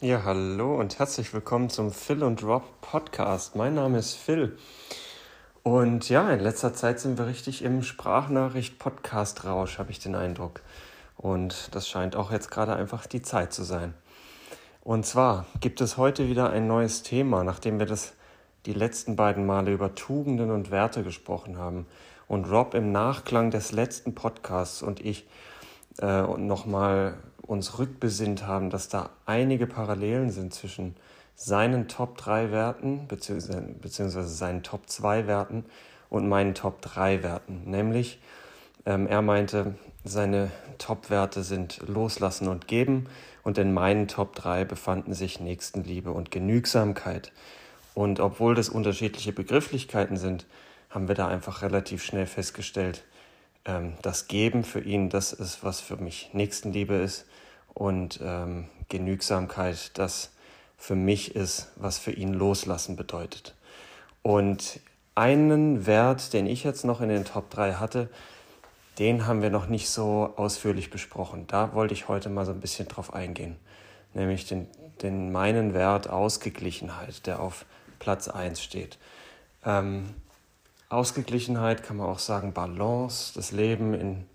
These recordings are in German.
Ja, hallo und herzlich willkommen zum Phil und Rob Podcast. Mein Name ist Phil. Und ja, in letzter Zeit sind wir richtig im Sprachnachricht-Podcast-Rausch, habe ich den Eindruck. Und das scheint auch jetzt gerade einfach die Zeit zu sein. Und zwar gibt es heute wieder ein neues Thema, nachdem wir das die letzten beiden Male über Tugenden und Werte gesprochen haben. Und Rob im Nachklang des letzten Podcasts und ich äh, nochmal uns rückbesinnt haben, dass da einige Parallelen sind zwischen seinen Top 3 Werten beziehungsweise seinen Top 2 Werten und meinen Top 3 Werten. Nämlich, ähm, er meinte, seine Top-Werte sind Loslassen und Geben und in meinen Top 3 befanden sich Nächstenliebe und Genügsamkeit. Und obwohl das unterschiedliche Begrifflichkeiten sind, haben wir da einfach relativ schnell festgestellt, ähm, das Geben für ihn das ist, was für mich Nächstenliebe ist und ähm, Genügsamkeit das für mich ist, was für ihn Loslassen bedeutet. Und einen Wert, den ich jetzt noch in den Top 3 hatte, den haben wir noch nicht so ausführlich besprochen. Da wollte ich heute mal so ein bisschen drauf eingehen, nämlich den, den meinen Wert Ausgeglichenheit, der auf Platz 1 steht. Ähm, Ausgeglichenheit kann man auch sagen Balance, das Leben in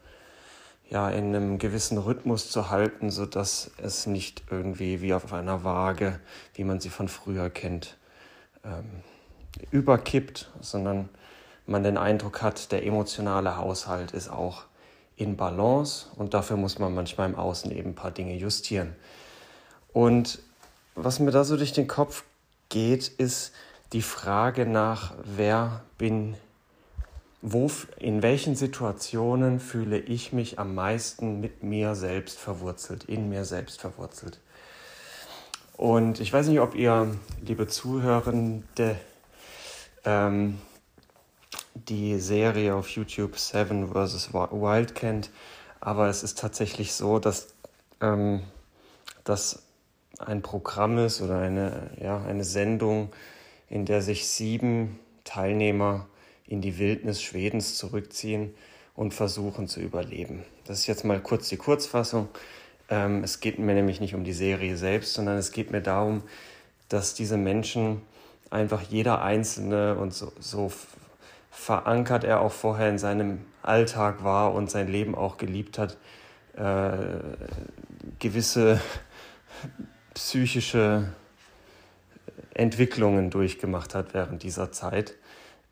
ja, in einem gewissen Rhythmus zu halten, sodass es nicht irgendwie wie auf einer Waage, wie man sie von früher kennt, ähm, überkippt, sondern man den Eindruck hat, der emotionale Haushalt ist auch in Balance und dafür muss man manchmal im Außen eben ein paar Dinge justieren. Und was mir da so durch den Kopf geht, ist die Frage nach, wer bin wo, in welchen Situationen fühle ich mich am meisten mit mir selbst verwurzelt, in mir selbst verwurzelt. Und ich weiß nicht, ob ihr, liebe Zuhörende, ähm, die Serie auf YouTube Seven vs. Wild kennt, aber es ist tatsächlich so, dass ähm, das ein Programm ist oder eine, ja, eine Sendung, in der sich sieben Teilnehmer in die Wildnis Schwedens zurückziehen und versuchen zu überleben. Das ist jetzt mal kurz die Kurzfassung. Ähm, es geht mir nämlich nicht um die Serie selbst, sondern es geht mir darum, dass diese Menschen einfach jeder Einzelne und so, so verankert er auch vorher in seinem Alltag war und sein Leben auch geliebt hat, äh, gewisse psychische Entwicklungen durchgemacht hat während dieser Zeit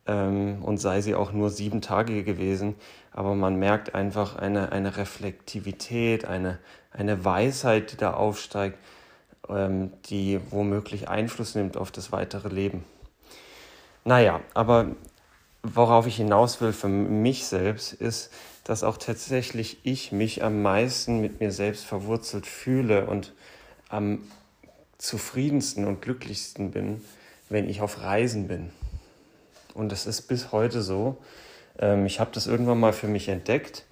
ähm, und sei sie auch nur sieben Tage gewesen. Aber man merkt einfach eine, eine Reflektivität, eine, eine Weisheit, die da aufsteigt, ähm, die womöglich Einfluss nimmt auf das weitere Leben. Naja, aber worauf ich hinaus will für mich selbst, ist, dass auch tatsächlich ich mich am meisten mit mir selbst verwurzelt fühle und am zufriedensten und glücklichsten bin, wenn ich auf Reisen bin. Und das ist bis heute so. Ähm, ich habe das irgendwann mal für mich entdeckt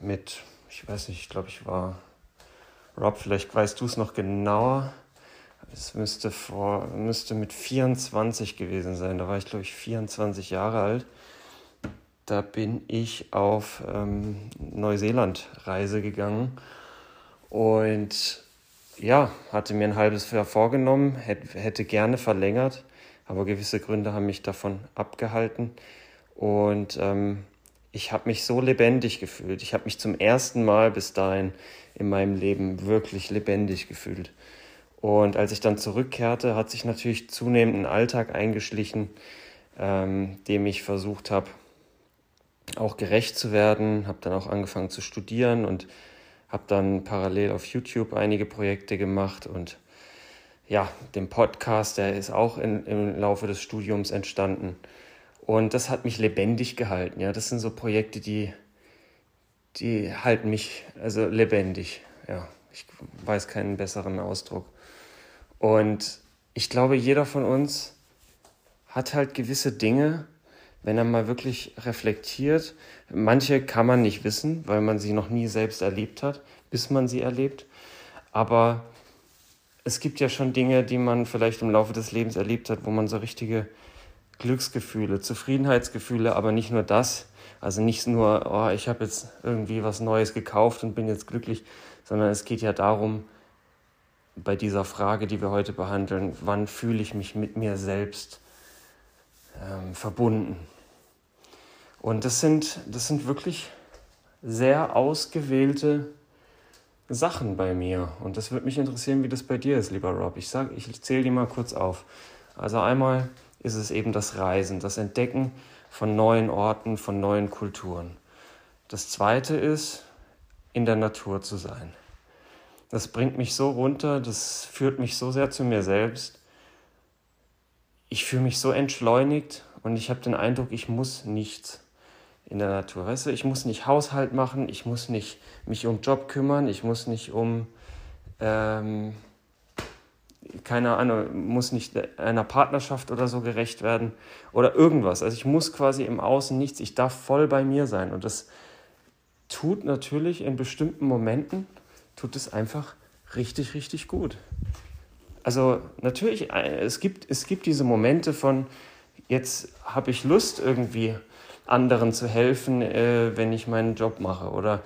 mit, ich weiß nicht, ich glaube, ich war, Rob, vielleicht weißt du es noch genauer. Es müsste, vor, müsste mit 24 gewesen sein. Da war ich, glaube ich, 24 Jahre alt. Da bin ich auf ähm, Neuseeland-Reise gegangen und ja, hatte mir ein halbes Jahr vorgenommen, hätte, gerne verlängert aber gewisse Gründe haben mich davon abgehalten. Und ähm, ich habe mich so lebendig gefühlt. Ich habe mich zum ersten Mal bis dahin in meinem Leben wirklich lebendig gefühlt. Und als ich dann zurückkehrte, hat sich natürlich zunehmend ein Alltag eingeschlichen, ähm, dem ich versucht habe, auch gerecht zu werden. Habe dann auch angefangen zu studieren und habe dann parallel auf YouTube einige Projekte gemacht und ja, dem Podcast, der ist auch in, im Laufe des Studiums entstanden. Und das hat mich lebendig gehalten. Ja, das sind so Projekte, die, die halten mich also lebendig. Ja, ich weiß keinen besseren Ausdruck. Und ich glaube, jeder von uns hat halt gewisse Dinge, wenn er mal wirklich reflektiert. Manche kann man nicht wissen, weil man sie noch nie selbst erlebt hat, bis man sie erlebt. Aber es gibt ja schon Dinge, die man vielleicht im Laufe des Lebens erlebt hat, wo man so richtige Glücksgefühle, Zufriedenheitsgefühle, aber nicht nur das, also nicht nur, oh, ich habe jetzt irgendwie was Neues gekauft und bin jetzt glücklich, sondern es geht ja darum, bei dieser Frage, die wir heute behandeln, wann fühle ich mich mit mir selbst ähm, verbunden. Und das sind, das sind wirklich sehr ausgewählte Sachen bei mir. Und das würde mich interessieren, wie das bei dir ist, lieber Rob. Ich, ich zähle die mal kurz auf. Also einmal ist es eben das Reisen, das Entdecken von neuen Orten, von neuen Kulturen. Das zweite ist, in der Natur zu sein. Das bringt mich so runter, das führt mich so sehr zu mir selbst. Ich fühle mich so entschleunigt und ich habe den Eindruck, ich muss nichts in der Natur. Weißt du, ich muss nicht Haushalt machen, ich muss nicht mich um Job kümmern, ich muss nicht um, ähm, keine Ahnung, muss nicht einer Partnerschaft oder so gerecht werden oder irgendwas. Also ich muss quasi im Außen nichts, ich darf voll bei mir sein. Und das tut natürlich in bestimmten Momenten, tut es einfach richtig, richtig gut. Also natürlich, äh, es gibt, es gibt diese Momente von, jetzt habe ich Lust irgendwie anderen zu helfen, äh, wenn ich meinen Job mache oder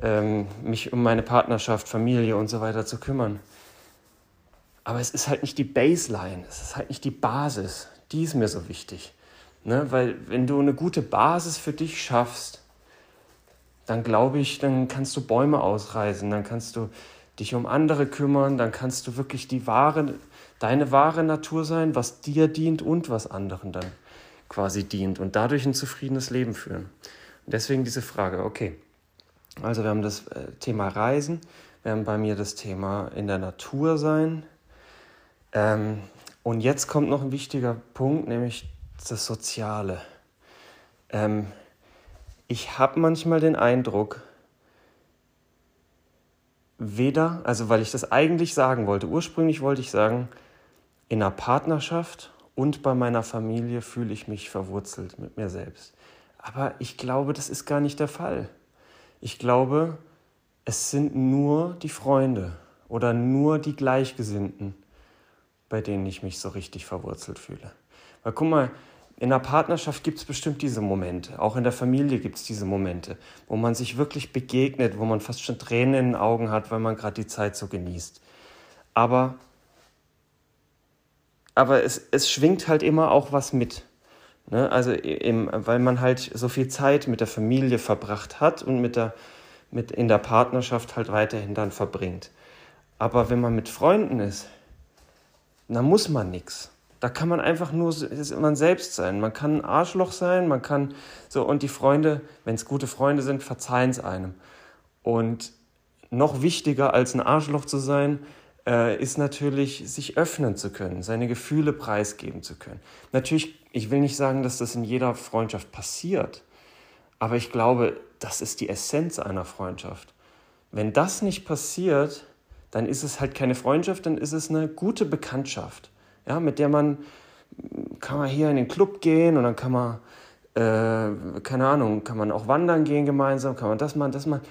ähm, mich um meine Partnerschaft, Familie und so weiter zu kümmern. Aber es ist halt nicht die Baseline, es ist halt nicht die Basis. Die ist mir so wichtig. Ne? Weil wenn du eine gute Basis für dich schaffst, dann glaube ich, dann kannst du Bäume ausreißen, dann kannst du dich um andere kümmern, dann kannst du wirklich die wahre, deine wahre Natur sein, was dir dient und was anderen dann quasi dient und dadurch ein zufriedenes Leben führen. Und deswegen diese Frage, okay, also wir haben das äh, Thema Reisen, wir haben bei mir das Thema in der Natur sein. Ähm, und jetzt kommt noch ein wichtiger Punkt, nämlich das Soziale. Ähm, ich habe manchmal den Eindruck, weder, also weil ich das eigentlich sagen wollte, ursprünglich wollte ich sagen, in einer Partnerschaft und bei meiner Familie fühle ich mich verwurzelt mit mir selbst. Aber ich glaube, das ist gar nicht der Fall. Ich glaube, es sind nur die Freunde oder nur die Gleichgesinnten, bei denen ich mich so richtig verwurzelt fühle. Weil guck mal, in der Partnerschaft gibt es bestimmt diese Momente, auch in der Familie gibt es diese Momente, wo man sich wirklich begegnet, wo man fast schon Tränen in den Augen hat, weil man gerade die Zeit so genießt. Aber, aber es, es schwingt halt immer auch was mit. Ne? Also im, weil man halt so viel Zeit mit der Familie verbracht hat und mit der, mit in der Partnerschaft halt weiterhin dann verbringt. Aber wenn man mit Freunden ist, dann muss man nichts. Da kann man einfach nur man selbst sein. Man kann ein Arschloch sein, man kann so und die Freunde, wenn es gute Freunde sind, verzeihen es einem. Und noch wichtiger als ein Arschloch zu sein, ist natürlich, sich öffnen zu können, seine Gefühle preisgeben zu können. Natürlich, ich will nicht sagen, dass das in jeder Freundschaft passiert, aber ich glaube, das ist die Essenz einer Freundschaft. Wenn das nicht passiert, dann ist es halt keine Freundschaft, dann ist es eine gute Bekanntschaft ja, mit der man, kann man hier in den Club gehen und dann kann man, äh, keine Ahnung, kann man auch wandern gehen gemeinsam, kann man das machen, das machen,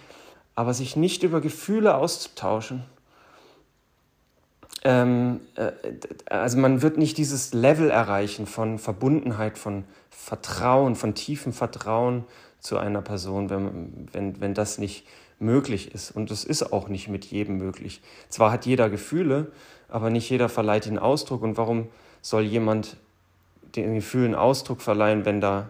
aber sich nicht über Gefühle auszutauschen. Ähm, äh, also man wird nicht dieses Level erreichen von Verbundenheit, von Vertrauen, von tiefem Vertrauen zu einer Person, wenn, wenn, wenn das nicht möglich ist. Und das ist auch nicht mit jedem möglich. Zwar hat jeder Gefühle, aber nicht jeder verleiht ihnen Ausdruck. Und warum soll jemand den Gefühlen Ausdruck verleihen, wenn da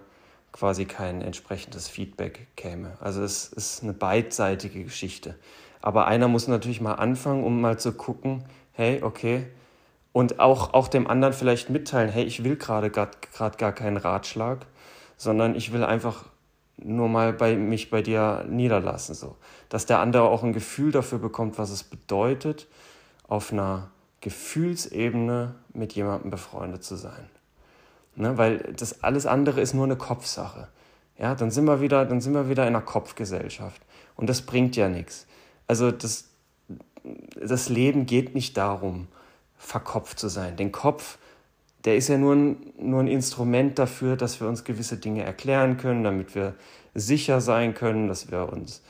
quasi kein entsprechendes Feedback käme? Also es ist eine beidseitige Geschichte. Aber einer muss natürlich mal anfangen, um mal zu gucken, hey, okay, und auch, auch dem anderen vielleicht mitteilen, hey, ich will gerade gerade gar keinen Ratschlag, sondern ich will einfach nur mal bei mich bei dir niederlassen, so, dass der andere auch ein Gefühl dafür bekommt, was es bedeutet, auf einer Gefühlsebene mit jemandem befreundet zu sein. Ne? Weil das alles andere ist nur eine Kopfsache. Ja, dann sind wir wieder, dann sind wir wieder in einer Kopfgesellschaft. Und das bringt ja nichts. Also das, das Leben geht nicht darum, verkopft zu sein. Den Kopf, der ist ja nur ein, nur ein Instrument dafür, dass wir uns gewisse Dinge erklären können, damit wir sicher sein können, dass wir uns,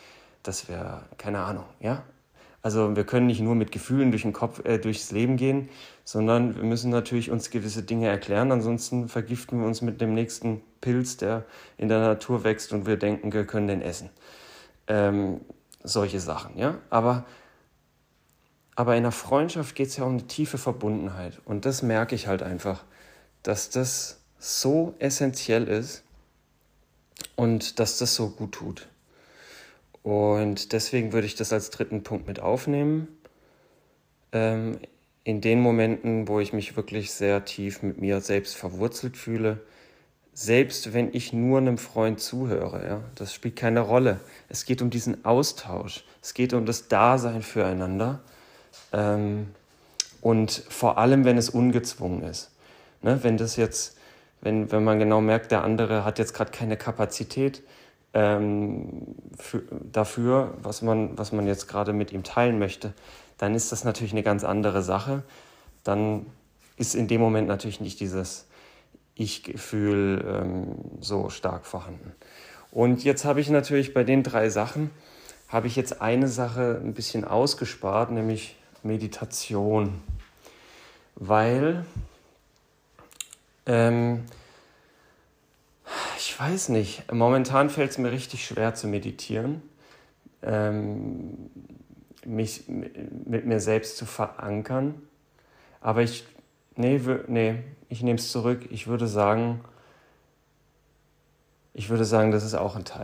dass wir, keine Ahnung, ja, also wir können nicht nur mit Gefühlen durch den Kopf, äh, durchs Leben gehen, sondern wir müssen natürlich uns gewisse Dinge erklären. Ansonsten vergiften wir uns mit dem nächsten Pilz, der in der Natur wächst und wir denken, wir können den essen. Ähm, solche Sachen, ja. Aber Aber in der Freundschaft geht es ja um eine tiefe Verbundenheit. Und das merke ich halt einfach, dass das so essentiell ist und dass das so gut tut. Und deswegen würde ich das als dritten Punkt mit aufnehmen. Ähm, in den Momenten, wo ich mich wirklich sehr tief mit mir selbst verwurzelt fühle, selbst wenn ich nur einem Freund zuhöre, ja, das spielt keine Rolle. Es geht um diesen Austausch, es geht um das Dasein füreinander und vor allem, wenn es ungezwungen ist. Ne, wenn das jetzt, wenn, wenn man genau merkt, der andere hat jetzt gerade keine Kapazität ähm, für, dafür, was man, was man jetzt gerade mit ihm teilen möchte, dann ist das natürlich eine ganz andere Sache. Dann ist in dem Moment natürlich nicht dieses Ich-Gefühl ähm, so stark vorhanden. Und jetzt habe ich natürlich bei den drei Sachen, habe ich jetzt eine Sache ein bisschen ausgespart, nämlich Meditation. Weil, ähm, ich weiß nicht, momentan fällt es mir richtig schwer zu meditieren. Ähm, mich mit mir selbst zu verankern. Aber ich, nee, nee ich nehme es zurück. Ich würde sagen, ich würde sagen, das ist auch ein Teil.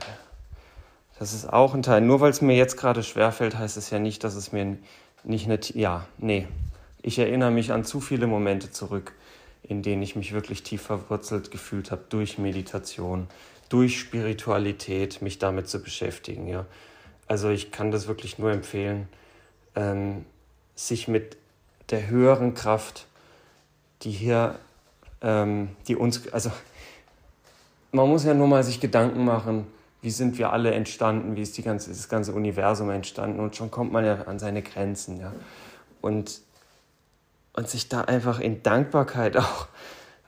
Das ist auch ein Teil. Nur weil es mir jetzt gerade schwerfällt, heißt es ja nicht, dass es mir nicht eine, ja, nee. Ich erinnere mich an zu viele Momente zurück, in denen ich mich wirklich tief verwurzelt gefühlt habe durch Meditation, durch Spiritualität, mich damit zu beschäftigen, ja. Also ich kann das wirklich nur empfehlen, ähm, sich mit der höheren Kraft, die hier, ähm, die uns, also man muss ja nur mal sich Gedanken machen, wie sind wir alle entstanden, wie ist die ganze, das ganze Universum entstanden und schon kommt man ja an seine Grenzen, ja. Und, und sich da einfach in Dankbarkeit auch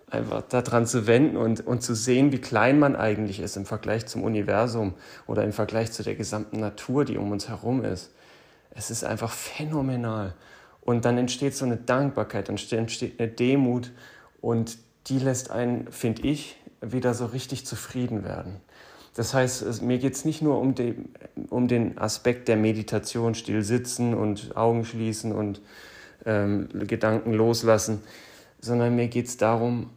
einfach daran zu wenden und, und zu sehen, wie klein man eigentlich ist im Vergleich zum Universum oder im Vergleich zu der gesamten Natur, die um uns herum ist. Es ist einfach phänomenal. Und dann entsteht so eine Dankbarkeit, dann entsteht eine Demut und die lässt einen, finde ich, wieder so richtig zufrieden werden. Das heißt, mir geht es nicht nur um, die, um den Aspekt der Meditation, still sitzen und Augen schließen und ähm, Gedanken loslassen, sondern mir geht es darum,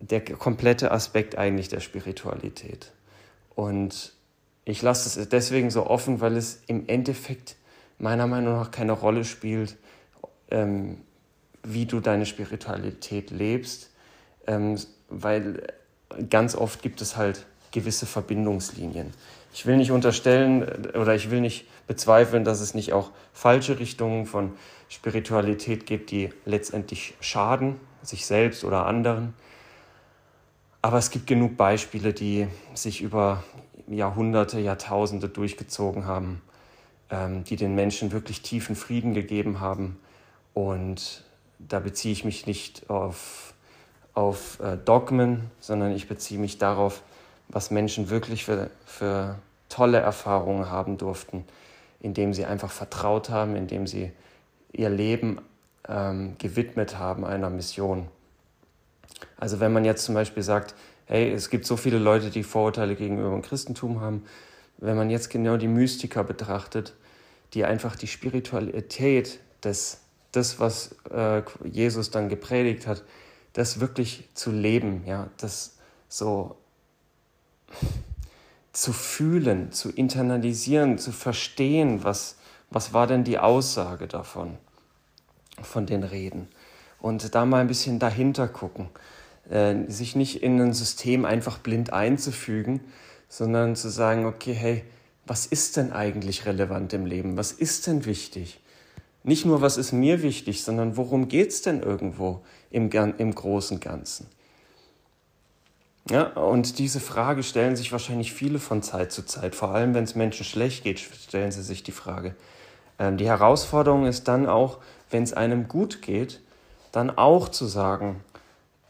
der komplette Aspekt eigentlich der Spiritualität. Und ich lasse es deswegen so offen, weil es im Endeffekt meiner Meinung nach keine Rolle spielt, ähm, wie du deine Spiritualität lebst, ähm, weil ganz oft gibt es halt gewisse Verbindungslinien. Ich will nicht unterstellen oder ich will nicht bezweifeln, dass es nicht auch falsche Richtungen von Spiritualität gibt, die letztendlich schaden, sich selbst oder anderen. Aber es gibt genug Beispiele, die sich über Jahrhunderte, Jahrtausende durchgezogen haben, ähm, die den Menschen wirklich tiefen Frieden gegeben haben. Und da beziehe ich mich nicht auf, auf äh, Dogmen, sondern ich beziehe mich darauf, was Menschen wirklich für, für tolle Erfahrungen haben durften, indem sie einfach vertraut haben, indem sie ihr Leben ähm, gewidmet haben einer Mission. Also wenn man jetzt zum Beispiel sagt, hey, es gibt so viele Leute, die Vorurteile gegenüber dem Christentum haben, wenn man jetzt genau die Mystiker betrachtet, die einfach die Spiritualität, des, das, was äh, Jesus dann gepredigt hat, das wirklich zu leben, ja, das so zu fühlen, zu internalisieren, zu verstehen, was, was war denn die Aussage davon, von den Reden. Und da mal ein bisschen dahinter gucken, äh, sich nicht in ein System einfach blind einzufügen, sondern zu sagen, okay, hey, was ist denn eigentlich relevant im Leben? Was ist denn wichtig? Nicht nur, was ist mir wichtig, sondern worum geht es denn irgendwo im, im großen Ganzen? Ja, und diese Frage stellen sich wahrscheinlich viele von Zeit zu Zeit. Vor allem, wenn es Menschen schlecht geht, stellen sie sich die Frage. Ähm, die Herausforderung ist dann auch, wenn es einem gut geht, dann auch zu sagen,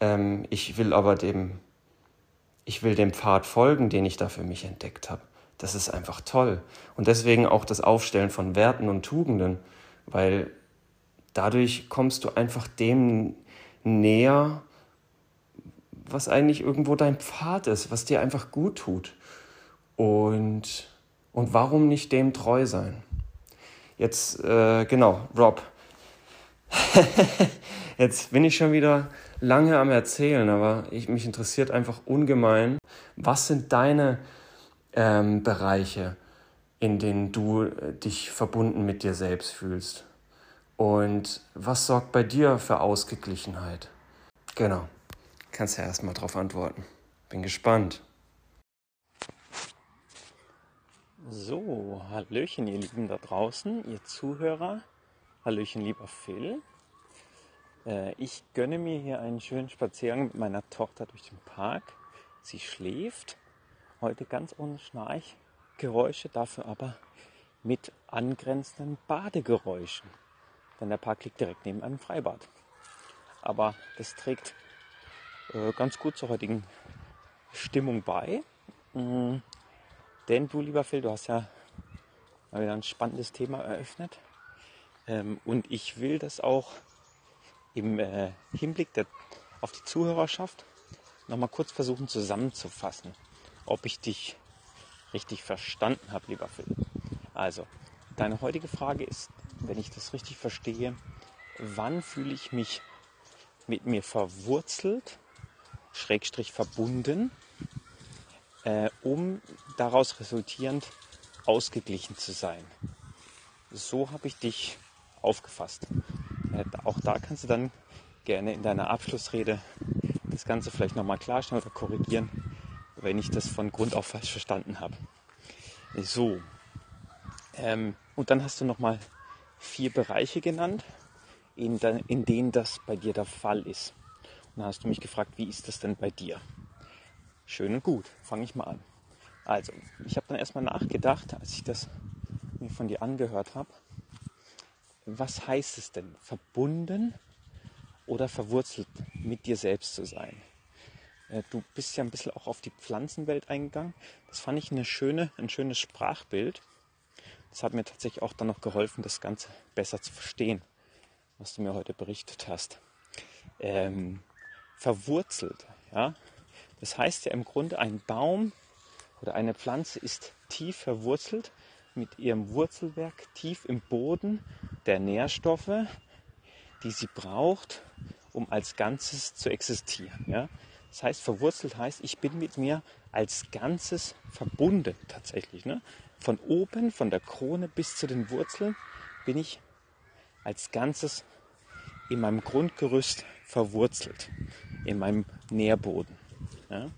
ähm, ich will aber dem, ich will dem Pfad folgen, den ich da für mich entdeckt habe. Das ist einfach toll. Und deswegen auch das Aufstellen von Werten und Tugenden, weil dadurch kommst du einfach dem näher, was eigentlich irgendwo dein Pfad ist, was dir einfach gut tut. Und, und warum nicht dem treu sein? Jetzt, äh, genau, Rob. Jetzt bin ich schon wieder lange am Erzählen, aber ich, mich interessiert einfach ungemein, was sind deine ähm, Bereiche, in denen du äh, dich verbunden mit dir selbst fühlst? Und was sorgt bei dir für Ausgeglichenheit? Genau, kannst ja erstmal drauf antworten. Bin gespannt. So, Hallöchen, ihr Lieben da draußen, ihr Zuhörer. Hallöchen, lieber Phil. Äh, ich gönne mir hier einen schönen Spaziergang mit meiner Tochter durch den Park. Sie schläft. Heute ganz ohne Schnarchgeräusche, dafür aber mit angrenzenden Badegeräuschen. Denn der Park liegt direkt neben einem Freibad. Aber das trägt ganz gut zur heutigen Stimmung bei. Mhm. Denn du, lieber Phil, du hast ja mal wieder ein spannendes Thema eröffnet. Ähm, und ich will das auch im äh, Hinblick der, auf die Zuhörerschaft nochmal kurz versuchen zusammenzufassen, ob ich dich richtig verstanden habe, lieber Phil. Also, deine heutige Frage ist, wenn ich das richtig verstehe, wann fühle ich mich mit mir verwurzelt, schrägstrich verbunden, äh, um daraus resultierend ausgeglichen zu sein. So habe ich dich aufgefasst. Äh, auch da kannst du dann gerne in deiner Abschlussrede das Ganze vielleicht nochmal klarstellen oder korrigieren, wenn ich das von Grund auf falsch verstanden habe. So. Ähm, und dann hast du nochmal vier Bereiche genannt, in, de, in denen das bei dir der Fall ist. Dann hast du mich gefragt, wie ist das denn bei dir? Schön und gut, fange ich mal an. Also, ich habe dann erstmal nachgedacht, als ich das mir von dir angehört habe, was heißt es denn, verbunden oder verwurzelt mit dir selbst zu sein? Äh, du bist ja ein bisschen auch auf die Pflanzenwelt eingegangen. Das fand ich eine schöne, ein schönes Sprachbild. Das hat mir tatsächlich auch dann noch geholfen, das Ganze besser zu verstehen, was du mir heute berichtet hast. Ähm, verwurzelt, ja. Das heißt ja im Grunde, ein Baum oder eine Pflanze ist tief verwurzelt mit ihrem Wurzelwerk tief im Boden der Nährstoffe, die sie braucht, um als Ganzes zu existieren. Ja? Das heißt, verwurzelt heißt, ich bin mit mir als Ganzes verbunden tatsächlich. Ne? Von oben, von der Krone bis zu den Wurzeln bin ich als Ganzes in meinem Grundgerüst verwurzelt, in meinem Nährboden. Ja?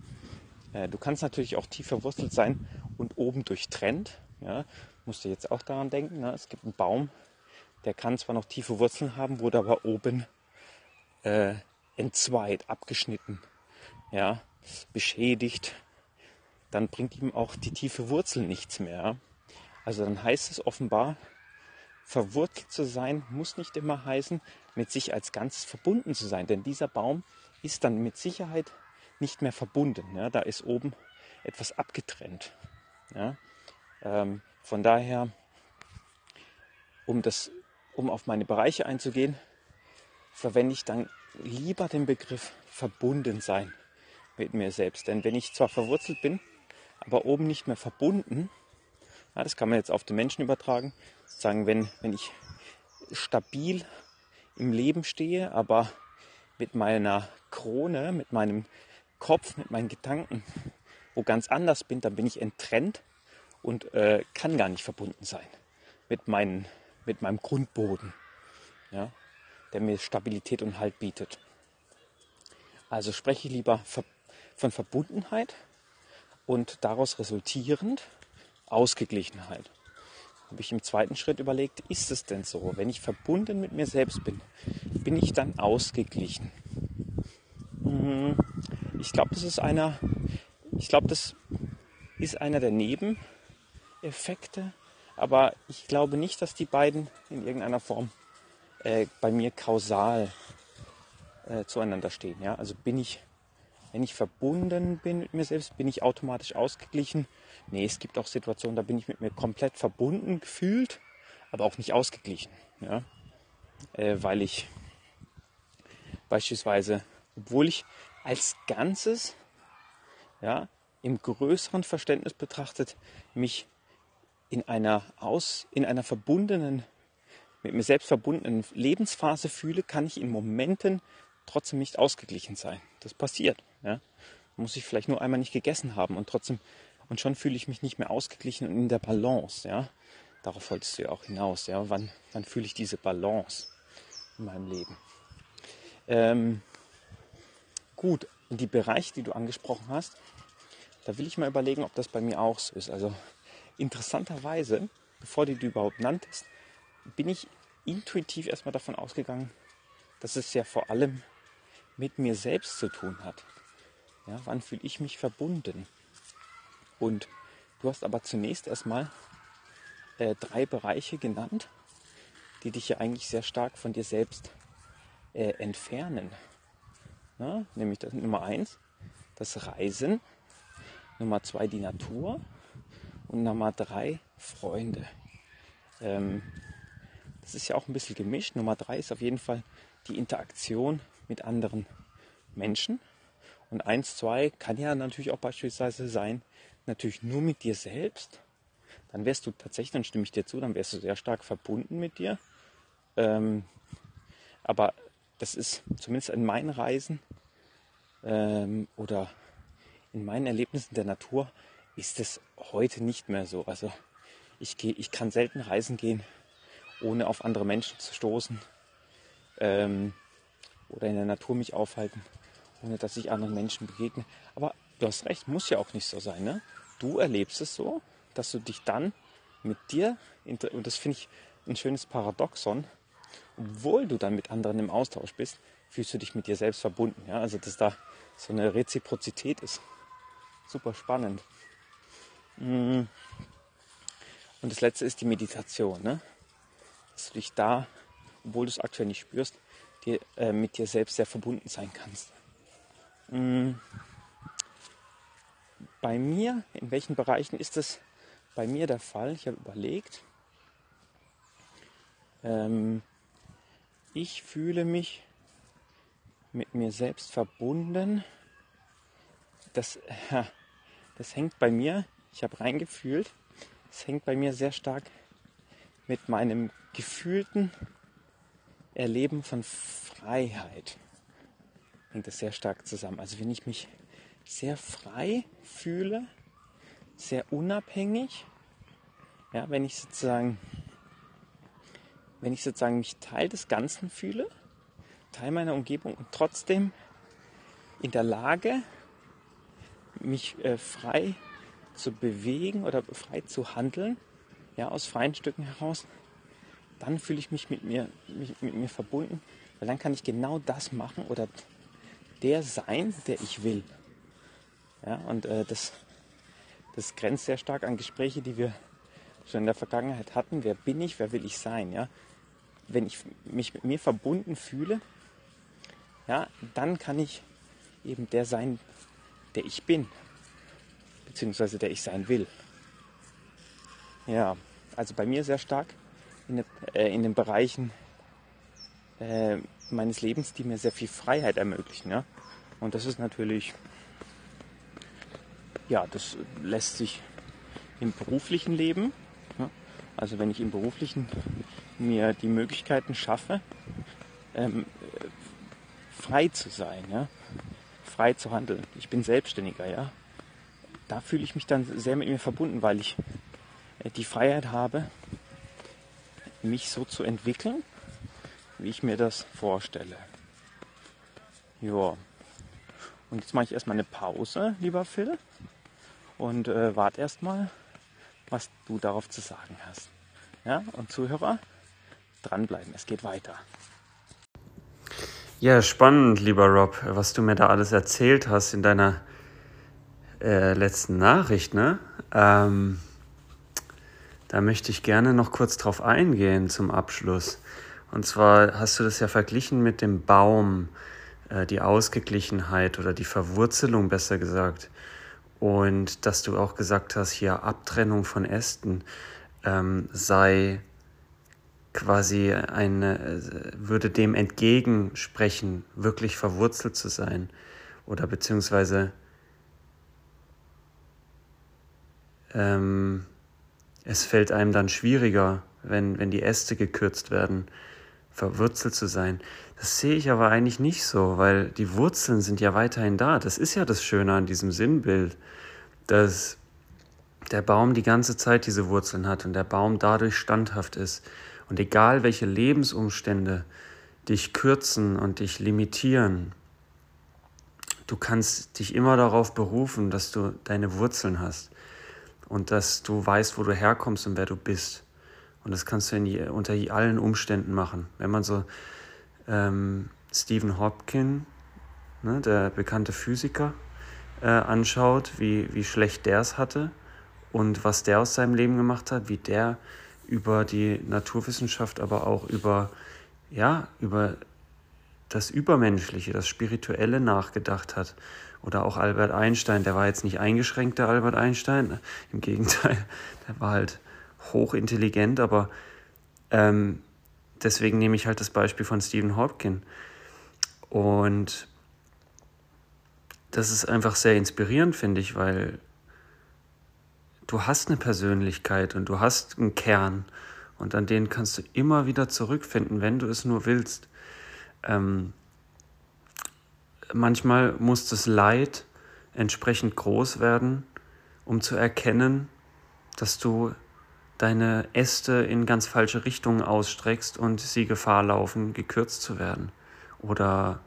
Äh, du kannst natürlich auch tief verwurzelt sein und oben durchtrennt. Ja? Musst du jetzt auch daran denken. Ne? Es gibt einen Baum, der kann zwar noch tiefe Wurzeln haben, wurde aber oben äh, entzweit, abgeschnitten, ja, beschädigt. Dann bringt ihm auch die tiefe Wurzel nichts mehr. Also dann heißt es offenbar, verwurzelt zu sein, muss nicht immer heißen, mit sich als Ganzes verbunden zu sein. Denn dieser Baum ist dann mit Sicherheit nicht mehr verbunden. Ja? Da ist oben etwas abgetrennt. Ja? Ähm, von daher, um das um auf meine Bereiche einzugehen, verwende ich dann lieber den Begriff verbunden sein mit mir selbst. Denn wenn ich zwar verwurzelt bin, aber oben nicht mehr verbunden, ja, das kann man jetzt auf den Menschen übertragen, sagen, wenn, wenn ich stabil im Leben stehe, aber mit meiner Krone, mit meinem Kopf, mit meinen Gedanken wo ganz anders bin, dann bin ich enttrennt und äh, kann gar nicht verbunden sein mit meinen mit meinem Grundboden, ja, der mir Stabilität und Halt bietet. Also spreche ich lieber von Verbundenheit und daraus resultierend Ausgeglichenheit. Habe ich im zweiten Schritt überlegt, ist es denn so, wenn ich verbunden mit mir selbst bin, bin ich dann ausgeglichen? Mhm. Ich glaube, das ist einer, ich glaube, das ist einer der Nebeneffekte aber ich glaube nicht, dass die beiden in irgendeiner Form äh, bei mir kausal äh, zueinander stehen. Ja? Also bin ich, wenn ich verbunden bin mit mir selbst, bin ich automatisch ausgeglichen. Nee, es gibt auch Situationen, da bin ich mit mir komplett verbunden gefühlt, aber auch nicht ausgeglichen. Ja? Äh, weil ich beispielsweise, obwohl ich als Ganzes, ja, im größeren Verständnis betrachtet, mich in einer, aus, in einer verbundenen mit mir selbst verbundenen Lebensphase fühle, kann ich in Momenten trotzdem nicht ausgeglichen sein. Das passiert. Ja? Muss ich vielleicht nur einmal nicht gegessen haben und trotzdem und schon fühle ich mich nicht mehr ausgeglichen und in der Balance. Ja? Darauf wolltest du ja auch hinaus. Ja? Wann, wann fühle ich diese Balance in meinem Leben? Ähm, gut, die Bereiche, die du angesprochen hast, da will ich mal überlegen, ob das bei mir auch so ist. Also interessanterweise, bevor du die überhaupt nanntest, bin ich intuitiv erstmal davon ausgegangen, dass es ja vor allem mit mir selbst zu tun hat. Ja, wann fühle ich mich verbunden? Und du hast aber zunächst erstmal äh, drei Bereiche genannt, die dich ja eigentlich sehr stark von dir selbst äh, entfernen. Ja, nämlich das Nummer eins, das Reisen, Nummer zwei die Natur und Nummer drei Freunde. Ähm, das ist ja auch ein bisschen gemischt. Nummer drei ist auf jeden Fall die Interaktion mit anderen Menschen. Und eins, zwei kann ja natürlich auch beispielsweise sein, natürlich nur mit dir selbst. Dann wärst du tatsächlich, dann stimme ich dir zu, dann wärst du sehr stark verbunden mit dir. Ähm, aber das ist zumindest in meinen Reisen ähm, oder in meinen Erlebnissen der Natur ist es heute nicht mehr so. Also ich, geh, ich kann selten reisen gehen, ohne auf andere Menschen zu stoßen ähm, oder in der Natur mich aufhalten, ohne dass ich anderen Menschen begegne. Aber du hast recht, muss ja auch nicht so sein. Ne? Du erlebst es so, dass du dich dann mit dir, und das finde ich ein schönes Paradoxon, obwohl du dann mit anderen im Austausch bist, fühlst du dich mit dir selbst verbunden. Ja? Also dass da so eine Reziprozität ist. Super spannend. Mm. Und das letzte ist die Meditation. Ne? Dass du dich da, obwohl du es aktuell nicht spürst, dir, äh, mit dir selbst sehr verbunden sein kannst. Mm. Bei mir, in welchen Bereichen ist das bei mir der Fall? Ich habe überlegt, ähm, ich fühle mich mit mir selbst verbunden. Das, das hängt bei mir, ich habe reingefühlt, es hängt bei mir sehr stark mit meinem gefühlten Erleben von Freiheit. Hängt das sehr stark zusammen. Also wenn ich mich sehr frei fühle, sehr unabhängig, ja, wenn ich sozusagen wenn ich sozusagen mich Teil des Ganzen fühle, Teil meiner Umgebung und trotzdem in der Lage, mich äh, frei zu bewegen oder frei zu handeln, ja, aus freien Stücken heraus, dann fühle ich mich mit mir, mich, mit mir verbunden, weil dann kann ich genau das machen oder der sein, der ich will. Ja, und äh, das, das grenzt sehr stark an Gespräche, die wir schon in der Vergangenheit hatten. Wer bin ich, wer will ich sein? Ja? wenn ich mich mit mir verbunden fühle, ja, dann kann ich eben der sein, der ich bin, beziehungsweise der ich sein will. Ja, also bei mir sehr stark in, de, äh, in den Bereichen äh, meines Lebens, die mir sehr viel Freiheit ermöglichen. Ja? Und das ist natürlich, ja, das lässt sich im beruflichen Leben, ja? also wenn ich im beruflichen mir die Möglichkeiten schaffe, ähm, frei zu sein, ja? frei zu handeln. Ich bin Selbstständiger, ja. Da fühle ich mich dann sehr mit mir verbunden, weil ich äh, die Freiheit habe, mich so zu entwickeln, wie ich mir das vorstelle. Ja. Und jetzt mache ich erstmal eine Pause, lieber Phil, und äh, warte erstmal, was du darauf zu sagen hast. Ja, und Zuhörer, dranbleiben. Es geht weiter. Ja, spannend, lieber Rob, was du mir da alles erzählt hast in deiner äh, letzten Nachricht. Ne? Ähm, da möchte ich gerne noch kurz drauf eingehen zum Abschluss. Und zwar hast du das ja verglichen mit dem Baum, äh, die Ausgeglichenheit oder die Verwurzelung besser gesagt. Und dass du auch gesagt hast, hier Abtrennung von Ästen ähm, sei quasi eine, würde dem entgegensprechen, wirklich verwurzelt zu sein oder beziehungsweise ähm, es fällt einem dann schwieriger, wenn, wenn die Äste gekürzt werden, verwurzelt zu sein. Das sehe ich aber eigentlich nicht so, weil die Wurzeln sind ja weiterhin da. Das ist ja das Schöne an diesem Sinnbild, dass der Baum die ganze Zeit diese Wurzeln hat und der Baum dadurch standhaft ist. Und egal welche Lebensumstände dich kürzen und dich limitieren, du kannst dich immer darauf berufen, dass du deine Wurzeln hast und dass du weißt, wo du herkommst und wer du bist. Und das kannst du in, unter allen Umständen machen. Wenn man so ähm, Stephen Hopkins, ne, der bekannte Physiker, äh, anschaut, wie, wie schlecht der es hatte und was der aus seinem Leben gemacht hat, wie der über die Naturwissenschaft, aber auch über, ja, über das Übermenschliche, das Spirituelle nachgedacht hat. Oder auch Albert Einstein, der war jetzt nicht eingeschränkter Albert Einstein, im Gegenteil, der war halt hochintelligent, aber ähm, deswegen nehme ich halt das Beispiel von Stephen Hopkins. Und das ist einfach sehr inspirierend, finde ich, weil du hast eine Persönlichkeit und du hast einen Kern und an den kannst du immer wieder zurückfinden, wenn du es nur willst. Ähm, manchmal muss das Leid entsprechend groß werden, um zu erkennen, dass du deine Äste in ganz falsche Richtungen ausstreckst und sie Gefahr laufen, gekürzt zu werden oder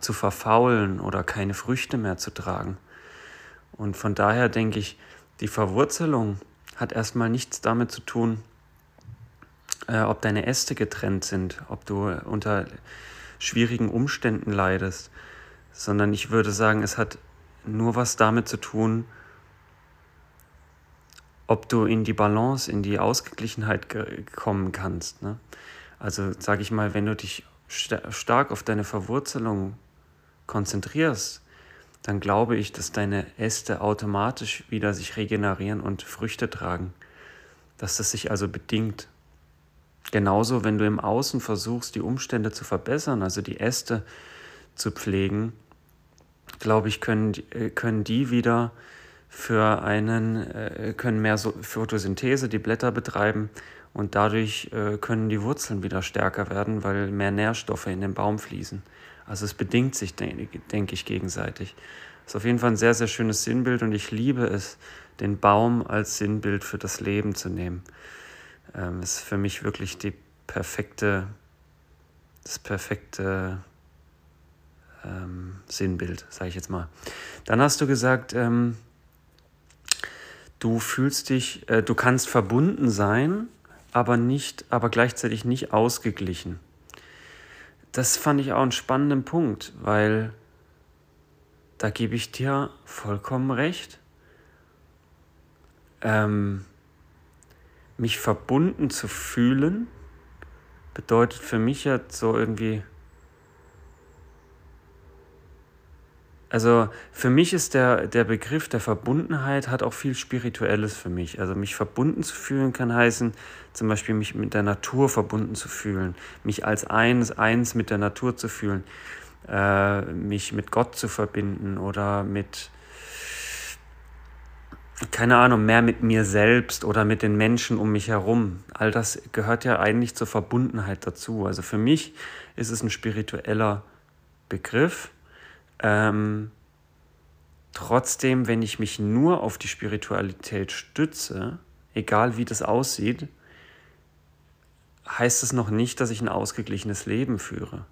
zu verfaulen oder keine Früchte mehr zu tragen. Und von daher denke ich, die Verwurzelung hat erstmal nichts damit zu tun, äh, ob deine Äste getrennt sind, ob du unter schwierigen Umständen leidest, sondern ich würde sagen, es hat nur was damit zu tun, ob du in die Balance, in die Ausgeglichenheit kommen kannst. Ne? Also sage ich mal, wenn du dich st stark auf deine Verwurzelung konzentrierst, dann glaube ich, dass deine Äste automatisch wieder sich regenerieren und Früchte tragen. Dass das sich also bedingt. Genauso, wenn du im Außen versuchst, die Umstände zu verbessern, also die Äste zu pflegen, glaube ich, können, äh, können die wieder für einen, äh, können mehr Photosynthese, die Blätter betreiben und dadurch äh, können die Wurzeln wieder stärker werden, weil mehr Nährstoffe in den Baum fließen. Also es bedingt sich, denke ich, gegenseitig. Das ist auf jeden Fall ein sehr, sehr schönes Sinnbild und ich liebe es, den Baum als Sinnbild für das Leben zu nehmen. Ähm, ist für mich wirklich die perfekte, das perfekte ähm, Sinnbild, sage ich jetzt mal. Dann hast du gesagt, ähm, du fühlst dich, äh, du kannst verbunden sein, aber nicht, aber gleichzeitig nicht ausgeglichen. Das fand ich auch einen spannenden Punkt, weil da gebe ich dir vollkommen recht. Ähm, mich verbunden zu fühlen bedeutet für mich ja so irgendwie Also für mich ist der, der Begriff der Verbundenheit hat auch viel Spirituelles für mich. Also mich verbunden zu fühlen kann heißen, zum Beispiel mich mit der Natur verbunden zu fühlen, mich als eins, eins mit der Natur zu fühlen, äh, mich mit Gott zu verbinden oder mit, keine Ahnung, mehr mit mir selbst oder mit den Menschen um mich herum. All das gehört ja eigentlich zur Verbundenheit dazu. Also für mich ist es ein spiritueller Begriff ähm, trotzdem, wenn ich mich nur auf die Spiritualität stütze, egal wie das aussieht, heißt es noch nicht, dass ich ein ausgeglichenes Leben führe.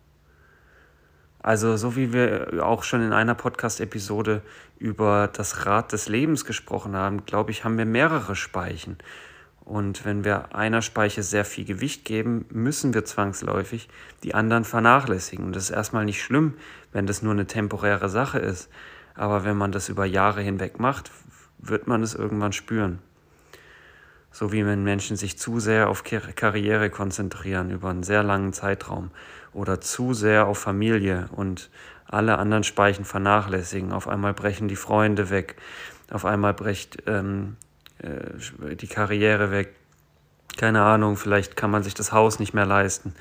Also so wie wir auch schon in einer Podcast-Episode über das Rad des Lebens gesprochen haben, glaube ich, haben wir mehrere Speichen. Und wenn wir einer Speiche sehr viel Gewicht geben, müssen wir zwangsläufig die anderen vernachlässigen. Und das ist erstmal nicht schlimm, wenn das nur eine temporäre Sache ist. Aber wenn man das über Jahre hinweg macht, wird man es irgendwann spüren. So wie wenn Menschen sich zu sehr auf Karriere konzentrieren über einen sehr langen Zeitraum oder zu sehr auf Familie und alle anderen Speichen vernachlässigen. Auf einmal brechen die Freunde weg, auf einmal bricht ähm, äh, die Karriere weg. Keine Ahnung, vielleicht kann man sich das Haus nicht mehr leisten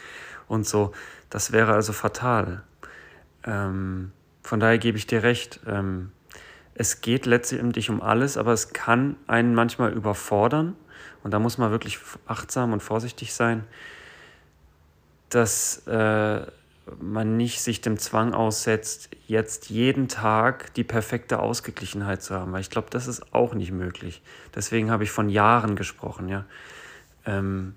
und so. Das wäre also fatal. Ähm, von daher gebe ich dir recht. Ähm, es geht letztendlich um alles, aber es kann einen manchmal überfordern und da muss man wirklich achtsam und vorsichtig sein, dass äh, man nicht sich dem Zwang aussetzt, jetzt jeden Tag die perfekte Ausgeglichenheit zu haben, weil ich glaube, das ist auch nicht möglich. Deswegen habe ich von Jahren gesprochen, ja. Ähm,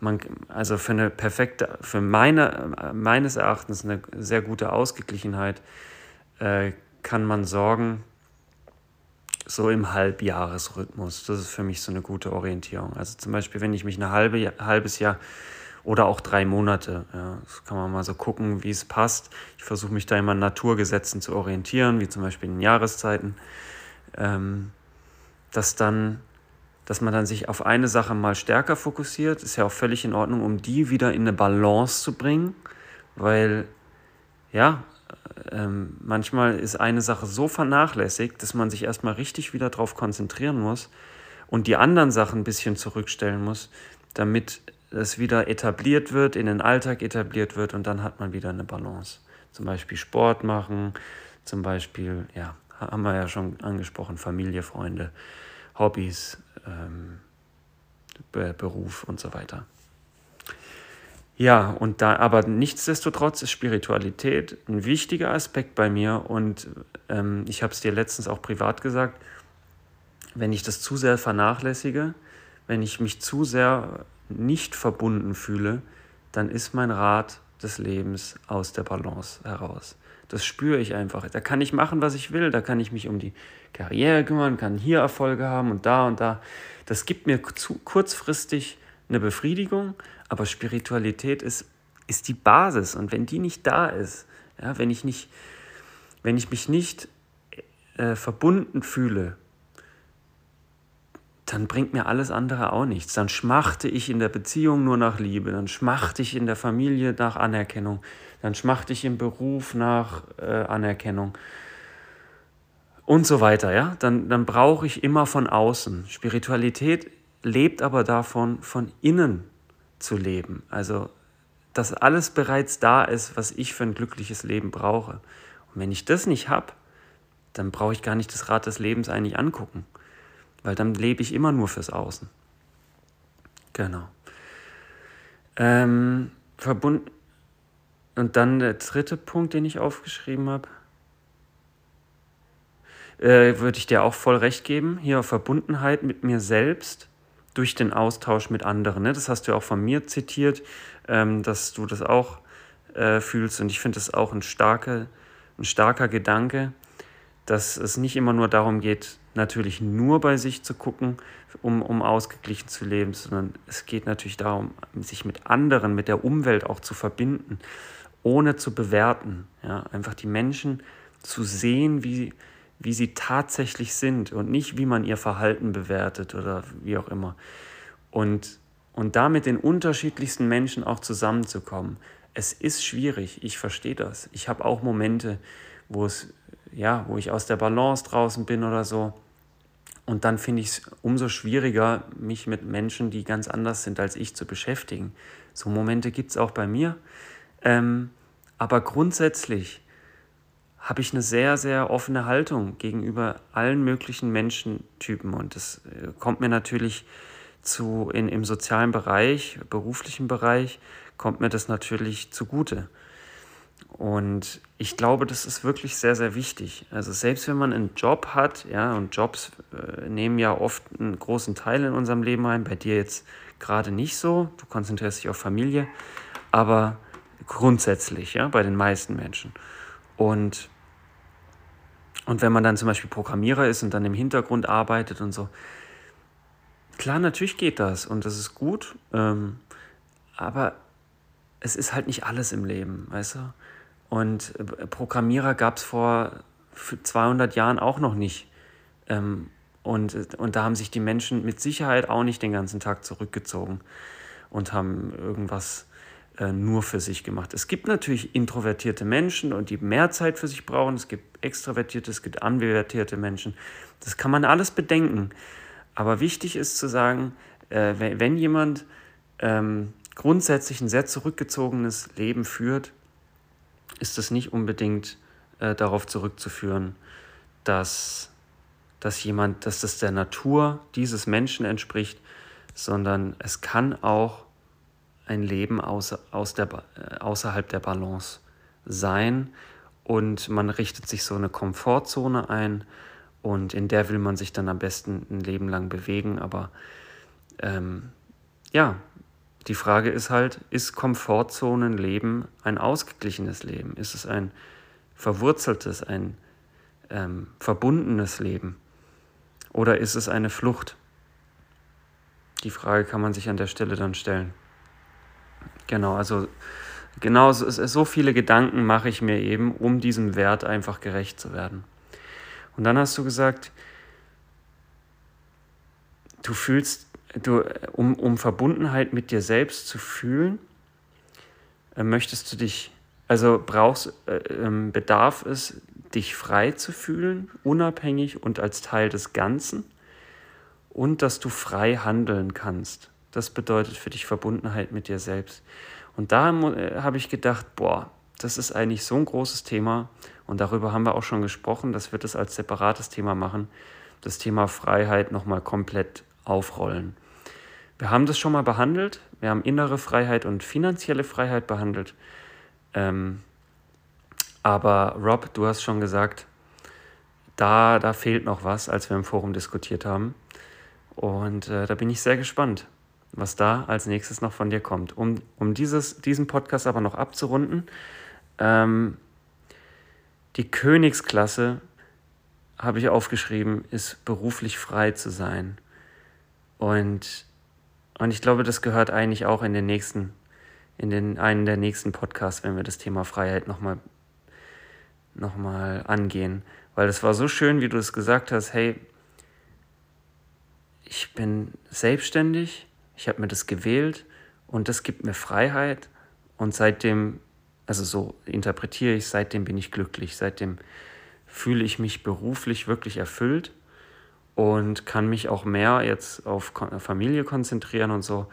man, also für eine perfekte, für meine, meines Erachtens eine sehr gute Ausgeglichenheit äh, kann man sorgen, so im Halbjahresrhythmus. Das ist für mich so eine gute Orientierung. Also zum Beispiel, wenn ich mich ein halbe, halbes Jahr oder auch drei Monate, ja, das kann man mal so gucken, wie es passt. Ich versuche mich da immer an Naturgesetzen zu orientieren, wie zum Beispiel in Jahreszeiten, ähm, dass dann dass man dann sich auf eine Sache mal stärker fokussiert, ist ja auch völlig in Ordnung, um die wieder in eine Balance zu bringen, weil ja, ähm, manchmal ist eine Sache so vernachlässigt, dass man sich erstmal richtig wieder darauf konzentrieren muss und die anderen Sachen ein bisschen zurückstellen muss, damit es wieder etabliert wird, in den Alltag etabliert wird und dann hat man wieder eine Balance. Zum Beispiel Sport machen, zum Beispiel, ja, haben wir ja schon angesprochen, Familie, Freunde, Hobbys, ähm, Beruf und so weiter. Ja, und da, aber nichtsdestotrotz ist Spiritualität ein wichtiger Aspekt bei mir und ähm, ich habe es dir letztens auch privat gesagt, wenn ich das zu sehr vernachlässige, wenn ich mich zu sehr nicht verbunden fühle, dann ist mein Rad des Lebens aus der Balance heraus. Das spüre ich einfach. Da kann ich machen, was ich will. Da kann ich mich um die Karriere kümmern, kann hier Erfolge haben und da und da. Das gibt mir zu, kurzfristig eine Befriedigung, aber Spiritualität ist, ist die Basis. Und wenn die nicht da ist, ja, wenn, ich nicht, wenn ich mich nicht äh, verbunden fühle, dann bringt mir alles andere auch nichts. Dann schmachte ich in der Beziehung nur nach Liebe, dann schmachte ich in der Familie nach Anerkennung, dann schmachte ich im Beruf nach äh, Anerkennung und so weiter. Ja? Dann, dann brauche ich immer von außen. Spiritualität lebt aber davon, von innen zu leben. Also, dass alles bereits da ist, was ich für ein glückliches Leben brauche. Und wenn ich das nicht habe, dann brauche ich gar nicht das Rad des Lebens eigentlich angucken, weil dann lebe ich immer nur fürs Außen. Genau. Ähm, verbunden. Und dann der dritte Punkt, den ich aufgeschrieben habe, äh, würde ich dir auch voll recht geben. Hier Verbundenheit mit mir selbst durch den Austausch mit anderen. Ne? Das hast du auch von mir zitiert, ähm, dass du das auch äh, fühlst. Und ich finde das auch ein, starke, ein starker Gedanke, dass es nicht immer nur darum geht, natürlich nur bei sich zu gucken, um, um ausgeglichen zu leben, sondern es geht natürlich darum, sich mit anderen, mit der Umwelt auch zu verbinden, ohne zu bewerten. Ja? Einfach die Menschen zu sehen, wie, wie sie tatsächlich sind und nicht, wie man ihr Verhalten bewertet oder wie auch immer. Und, und da mit den unterschiedlichsten Menschen auch zusammenzukommen. Es ist schwierig, ich verstehe das. Ich habe auch Momente, wo es, ja, wo ich aus der Balance draußen bin oder so. Und dann finde ich es umso schwieriger, mich mit Menschen, die ganz anders sind als ich, zu beschäftigen. So Momente gibt es auch bei mir. Ähm, aber grundsätzlich habe ich eine sehr, sehr offene Haltung gegenüber allen möglichen Menschentypen. Und das äh, kommt mir natürlich zu, in, im sozialen Bereich, beruflichen Bereich, kommt mir das natürlich zugute. Und ich glaube, das ist wirklich sehr, sehr wichtig. Also selbst wenn man einen Job hat, ja, und Jobs äh, nehmen ja oft einen großen Teil in unserem Leben ein, bei dir jetzt gerade nicht so, du konzentrierst dich auf Familie, aber grundsätzlich, ja, bei den meisten Menschen. Und und wenn man dann zum Beispiel Programmierer ist und dann im Hintergrund arbeitet und so, klar, natürlich geht das und das ist gut, ähm, aber es ist halt nicht alles im Leben, weißt du? Und äh, Programmierer gab es vor 200 Jahren auch noch nicht. Ähm, und, und da haben sich die Menschen mit Sicherheit auch nicht den ganzen Tag zurückgezogen und haben irgendwas äh, nur für sich gemacht. Es gibt natürlich introvertierte Menschen und die mehr Zeit für sich brauchen. Es gibt extrovertierte, es gibt anvertierte Menschen. Das kann man alles bedenken. Aber wichtig ist zu sagen, äh, wenn, wenn, jemand ähm, grundsätzlich ein sehr zurückgezogenes Leben führt, ist es nicht unbedingt äh, darauf zurückzuführen, dass, dass jemand, dass das der Natur dieses Menschen entspricht, sondern es kann auch ein Leben außer, aus der, äh, außerhalb der Balance sein und man richtet sich so eine Komfortzone ein und in der will man sich dann am besten ein Leben lang bewegen. Aber ähm, ja, die Frage ist halt, ist Komfortzonenleben ein ausgeglichenes Leben? Ist es ein verwurzeltes, ein ähm, verbundenes Leben? Oder ist es eine Flucht? Die Frage kann man sich an der Stelle dann stellen. Genau, also genau so, so viele Gedanken mache ich mir eben, um diesem Wert einfach gerecht zu werden. Und dann hast du gesagt, du fühlst, du, um, um Verbundenheit mit dir selbst zu fühlen, äh, möchtest du dich, also brauchst, äh, äh, bedarf es, dich frei zu fühlen, unabhängig und als Teil des Ganzen und dass du frei handeln kannst. Das bedeutet für dich Verbundenheit mit dir selbst. Und da äh, habe ich gedacht, boah, das ist eigentlich so ein großes Thema und darüber haben wir auch schon gesprochen, dass wir das als separates Thema machen, das Thema Freiheit nochmal komplett aufrollen. Wir haben das schon mal behandelt, wir haben innere Freiheit und finanzielle Freiheit behandelt. Ähm, aber Rob, du hast schon gesagt, da, da fehlt noch was, als wir im Forum diskutiert haben. Und äh, da bin ich sehr gespannt, was da als nächstes noch von dir kommt. Um, um dieses, diesen Podcast aber noch abzurunden, ähm, die Königsklasse, habe ich aufgeschrieben, ist beruflich frei zu sein. Und, und ich glaube, das gehört eigentlich auch in den nächsten, in den einen der nächsten Podcasts, wenn wir das Thema Freiheit nochmal noch mal angehen. Weil es war so schön, wie du es gesagt hast, hey, ich bin selbstständig, ich habe mir das gewählt und das gibt mir Freiheit und seitdem, also so interpretiere ich, seitdem bin ich glücklich, seitdem fühle ich mich beruflich wirklich erfüllt und kann mich auch mehr jetzt auf Familie konzentrieren und so.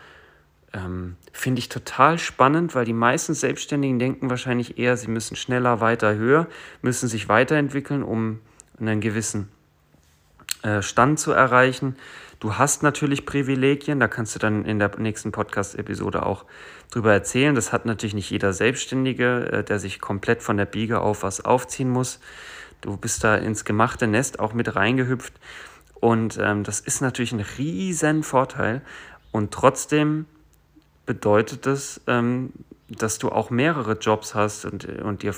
Ähm, Finde ich total spannend, weil die meisten Selbstständigen denken wahrscheinlich eher, sie müssen schneller, weiter, höher, müssen sich weiterentwickeln, um einen gewissen äh, Stand zu erreichen. Du hast natürlich Privilegien, da kannst du dann in der nächsten Podcast-Episode auch drüber erzählen. Das hat natürlich nicht jeder Selbstständige, äh, der sich komplett von der Biege auf was aufziehen muss. Du bist da ins gemachte Nest auch mit reingehüpft. Und ähm, das ist natürlich ein riesen Vorteil. Und trotzdem bedeutet das, ähm, dass du auch mehrere Jobs hast und, und dir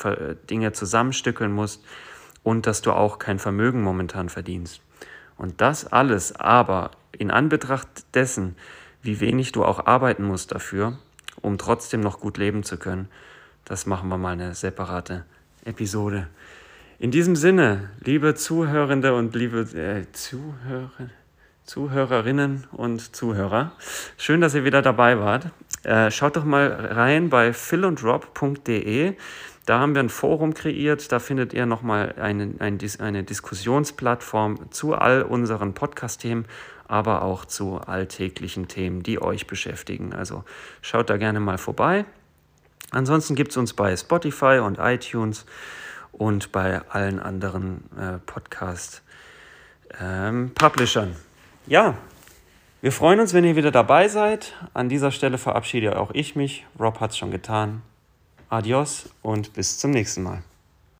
Dinge zusammenstückeln musst und dass du auch kein Vermögen momentan verdienst. Und das alles aber in Anbetracht dessen, wie wenig du auch arbeiten musst dafür, um trotzdem noch gut leben zu können, das machen wir mal eine separate Episode. In diesem Sinne, liebe Zuhörende und liebe äh, Zuhörer, Zuhörerinnen und Zuhörer, schön, dass ihr wieder dabei wart. Äh, schaut doch mal rein bei philundrob.de. Da haben wir ein Forum kreiert, da findet ihr nochmal eine, eine, eine Diskussionsplattform zu all unseren Podcast-Themen, aber auch zu alltäglichen Themen, die euch beschäftigen. Also schaut da gerne mal vorbei. Ansonsten gibt es uns bei Spotify und iTunes und bei allen anderen äh, Podcast-Publishern. Ähm, ja, wir freuen uns, wenn ihr wieder dabei seid. An dieser Stelle verabschiede auch ich mich. Rob hat es schon getan. Adios und bis zum nächsten Mal.